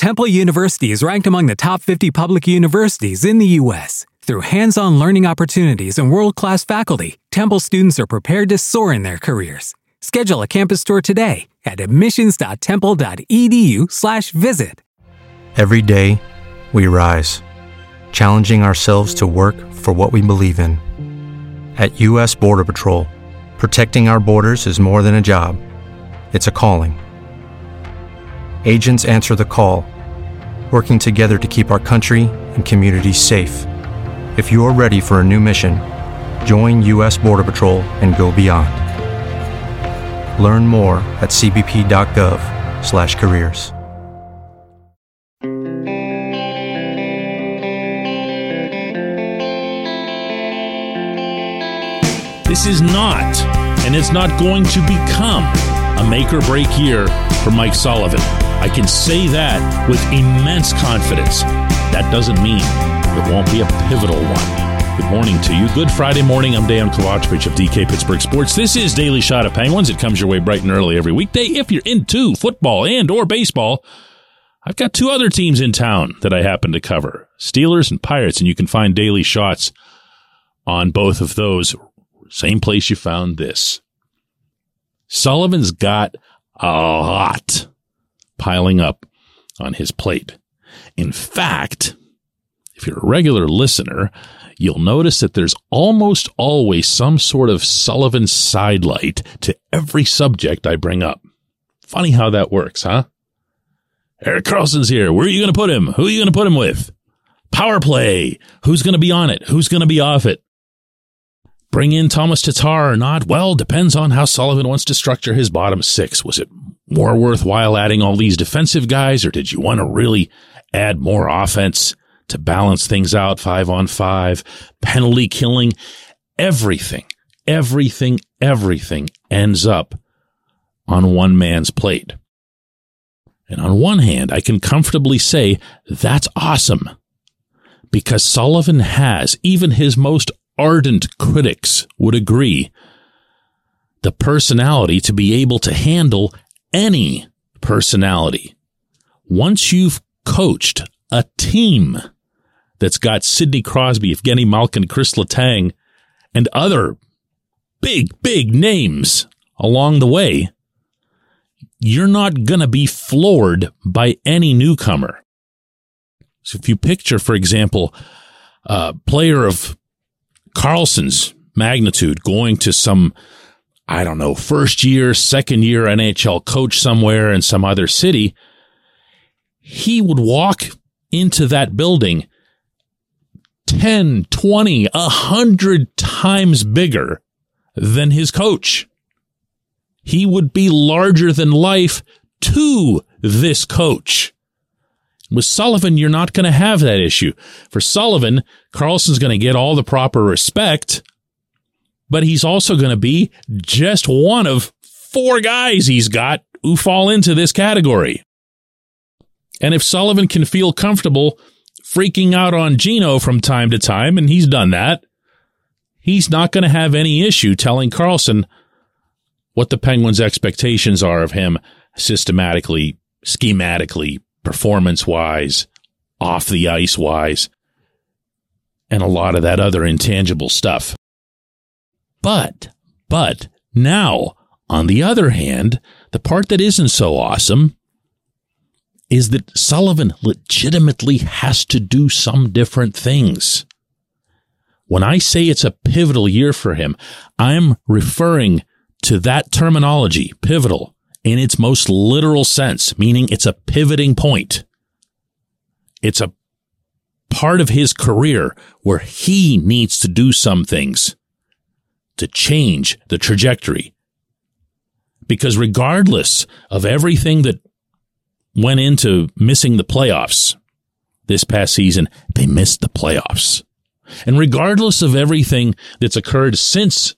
Temple University is ranked among the top 50 public universities in the U.S. Through hands on learning opportunities and world class faculty, Temple students are prepared to soar in their careers. Schedule a campus tour today at admissions.temple.edu/slash visit. Every day, we rise, challenging ourselves to work for what we believe in. At U.S. Border Patrol, protecting our borders is more than a job, it's a calling. Agents answer the call, working together to keep our country and communities safe. If you are ready for a new mission, join U.S. Border Patrol and go beyond. Learn more at cbp.gov/careers. This is not, and it's not going to become, a make or break year for Mike Sullivan. I can say that with immense confidence. That doesn't mean it won't be a pivotal one. Good morning to you. Good Friday morning. I'm Dejan Kovacevic of DK Pittsburgh Sports. This is Daily Shot of Penguins. It comes your way bright and early every weekday. If you're into football and or baseball, I've got two other teams in town that I happen to cover. Steelers and Pirates, and you can find daily shots on both of those. Same place you found this. Sullivan's got a lot piling up on his plate. In fact, if you're a regular listener, you'll notice that there's almost always some sort of Sullivan sidelight to every subject I bring up. Funny how that works, huh? Erik Karlsson's here. Where are you going to put him? Who are you going to put him with? Power play. Who's going to be on it? Who's going to be off it? Bring in Tomas Tatar or not? Well, depends on how Sullivan wants to structure his bottom six. Was it more worthwhile adding all these defensive guys, or did you want to really add more offense to balance things out five on five, penalty killing? Everything, everything, everything ends up on one man's plate. And on one hand, I can comfortably say that's awesome because Sullivan has, even his most ardent critics would agree, the personality to be able to handle any personality. Once you've coached a team that's got Sidney Crosby, Evgeny Malkin, Chris Letang, and other big, big names along the way, you're not going to be floored by any newcomer. So if you picture, for example, a player of Karlsson's magnitude going to some, I don't know, first year, second year NHL coach somewhere in some other city, he would walk into that building 10, 20, 100 times bigger than his coach. He would be larger than life to this coach. With Sullivan, you're not going to have that issue. For Sullivan, Karlsson's going to get all the proper respect, but he's also going to be just one of four guys he's got who fall into this category. And if Sullivan can feel comfortable freaking out on Gino from time to time, and he's done that, he's not going to have any issue telling Karlsson what the Penguins' expectations are of him systematically, schematically, performance wise, off the ice wise, and a lot of that other intangible stuff. But, but now, on the other hand, the part that isn't so awesome is that Sullivan legitimately has to do some different things. When I say it's a pivotal year for him, I'm referring to that terminology, pivotal, in its most literal sense, meaning it's a pivoting point. It's a part of his career where he needs to do some things to change the trajectory. Because regardless of everything that went into missing the playoffs this past season, they missed the playoffs. And regardless of everything that's occurred since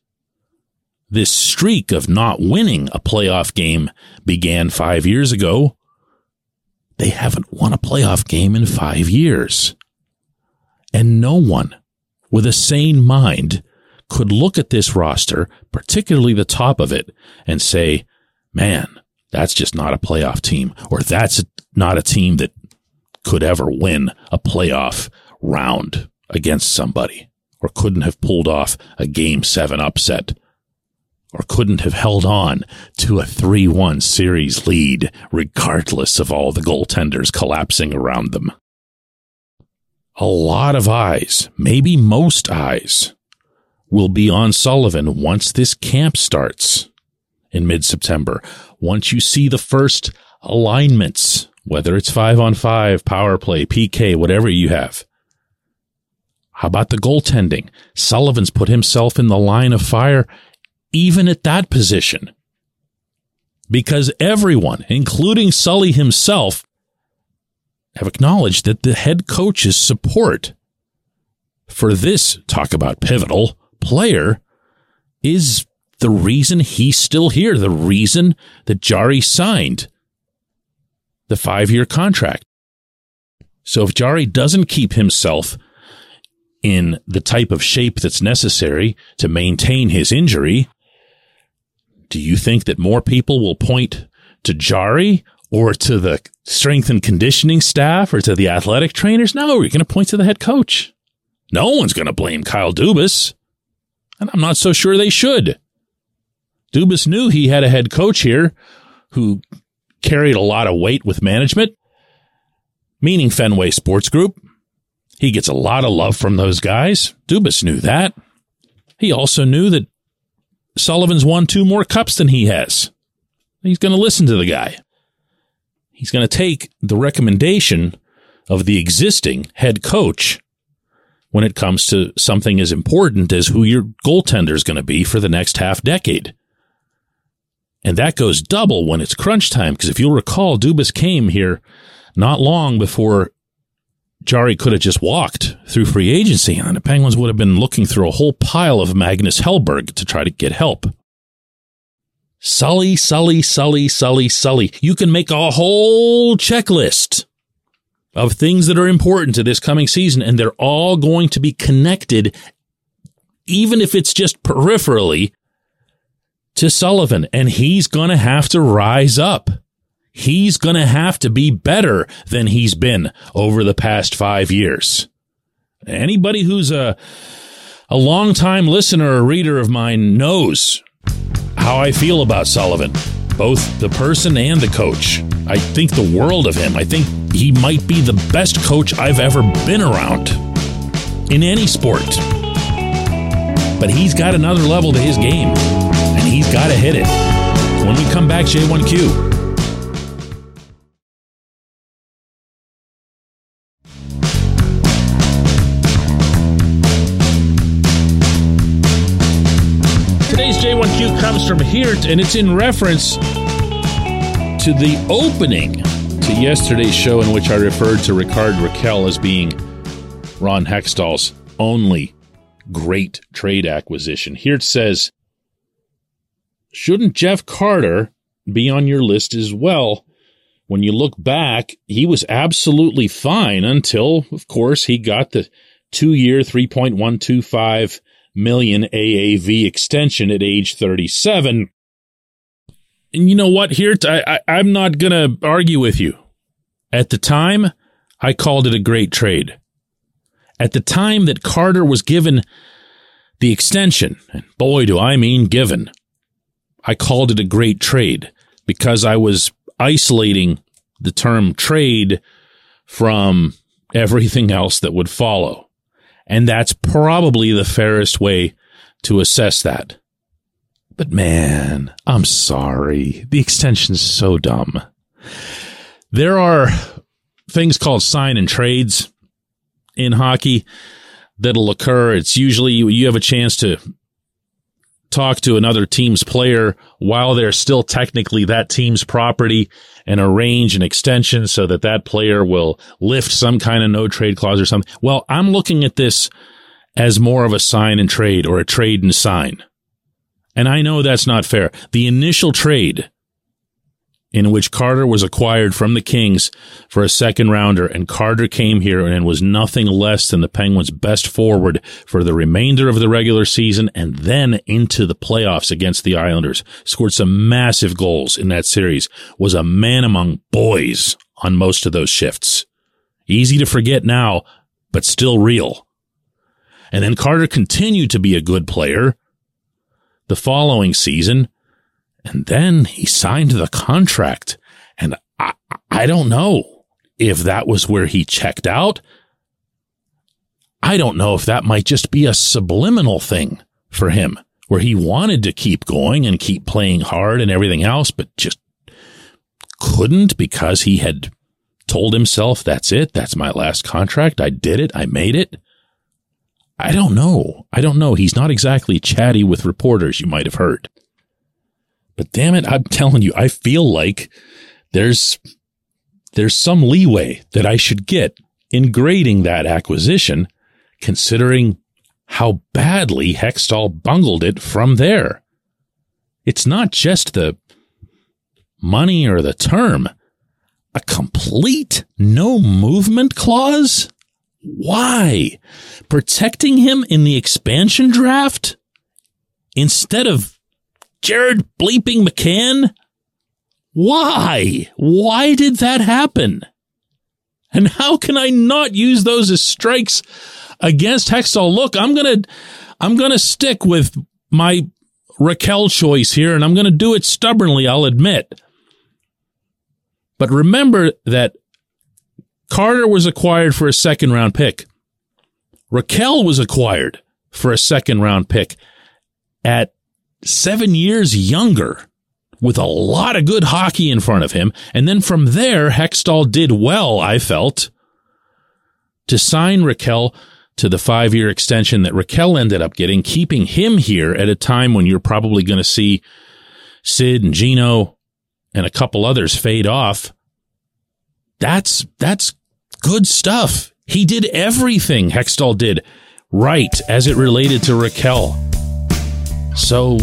this streak of not winning a playoff game began five years ago. They haven't won a playoff game in five years. And no one with a sane mind could look at this roster, particularly the top of it, and say, man, that's just not a playoff team, or that's not a team that could ever win a playoff round against somebody or couldn't have pulled off a game seven upset or couldn't have held on to a 3-1 series lead regardless of all the goaltenders collapsing around them. A lot of eyes, maybe most eyes, will be on Sullivan once this camp starts in mid-September. Once you see the first alignments, whether it's five on five, power play, PK, whatever you have. How about the goaltending? Sullivan's put himself in the line of fire even at that position. Because everyone, including Sully himself, have acknowledged that the head coach's support for this talk about pivotal player is the reason he's still here, the reason that Jarry signed the five year contract. So if Jarry doesn't keep himself in the type of shape that's necessary to maintain his injury, do you think that more people will point to Jarry or to the strength and conditioning staff or to the athletic trainers? No, you're going to point to the head coach. No one's going to blame Kyle Dubas. And I'm not so sure they should. Dubas knew he had a head coach here who carried a lot of weight with management, meaning Fenway Sports Group. He gets a lot of love from those guys. Dubas knew that. He also knew that Sullivan's won two more cups than he has. He's going to listen to the guy. He's going to take the recommendation of the existing head coach when it comes to something as important as who your goaltender is going to be for the next half decade. And that goes double when it's crunch time. Because if you'll recall, Dubas came here not long before Jarry could have just walked through free agency, and the Penguins would have been looking through a whole pile of Magnus Hellberg to try to get help. Sully, Sully, Sully, Sully, Sully. You can make a whole checklist of things that are important to this coming season, and they're all going to be connected, even if it's just peripherally, to Sullivan, and he's going to have to rise up he's going to have to be better than he's been over the past five years. Anybody who's a, a long-time listener or reader of mine knows how I feel about Sullivan, both the person and the coach. I think the world of him. I think he might be the best coach I've ever been around in any sport. But he's got another level to his game, and he's got to hit it. When we come back, J1Q. J1Q comes from here, and it's in reference to the opening to yesterday's show in which I referred to Rickard Rakell as being Ron Hextall's only great trade acquisition. Here it says, shouldn't Jeff Carter be on your list as well? When you look back, he was absolutely fine until, of course, he got the two year, 3.125 million AAV extension at age 37. And you know what? Here, I, I, I'm not going to argue with you. At the time, I called it a great trade. At the time that Carter was given the extension, and boy, do I mean given, I called it a great trade because I was isolating the term trade from everything else that would follow. And that's probably the fairest way to assess that. But man, I'm sorry. The extension's so dumb. There are things called sign and trades in hockey that'll occur. It's usually you have a chance to talk to another team's player while they're still technically that team's property and arrange an extension so that that player will lift some kind of no trade clause or something. Well, I'm looking at this as more of a sign and trade or a trade and sign. And I know that's not fair. The initial trade in which Carter was acquired from the Kings for a second rounder, and Carter came here and was nothing less than the Penguins' best forward for the remainder of the regular season and then into the playoffs against the Islanders. Scored some massive goals in that series, was a man among boys on most of those shifts. Easy to forget now, but still real. And then Carter continued to be a good player the following season. And then he signed the contract. And I, I don't know if that was where he checked out. I don't know if that might just be a subliminal thing for him where he wanted to keep going and keep playing hard and everything else, but just couldn't because he had told himself, that's it. That's my last contract. I did it. I made it. I don't know. I don't know. He's not exactly chatty with reporters, you might have heard. But damn it, I'm telling you, I feel like there's there's some leeway that I should get in grading that acquisition, considering how badly Hextall bungled it from there. It's not just the money or the term. A complete no movement clause? Why? Protecting him in the expansion draft? Instead of Jared bleeping McCann? Why? Why did that happen? And how can I not use those as strikes against Hextall? Look, I'm going to, I'm going to stick with my Rakell choice here and I'm going to do it stubbornly, I'll admit. But remember that Carter was acquired for a second round pick. Rakell was acquired for a second round pick at seven years younger with a lot of good hockey in front of him. And then from there, Hextall did well, I felt, to sign Rakell to the five year extension that Rakell ended up getting, keeping him here at a time when you're probably going to see Sid and Gino and a couple others fade off. That's, that's good stuff. He did everything Hextall did right as it related to Rakell. So,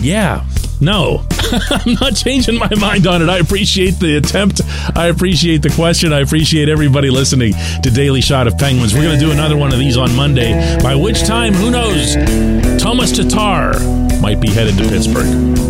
yeah, no, I'm not changing my mind on it. I appreciate the attempt. I appreciate the question. I appreciate everybody listening to Daily Shot of Penguins. We're going to do another one of these on Monday, by which time, who knows, Tomas Tatar might be headed to Pittsburgh.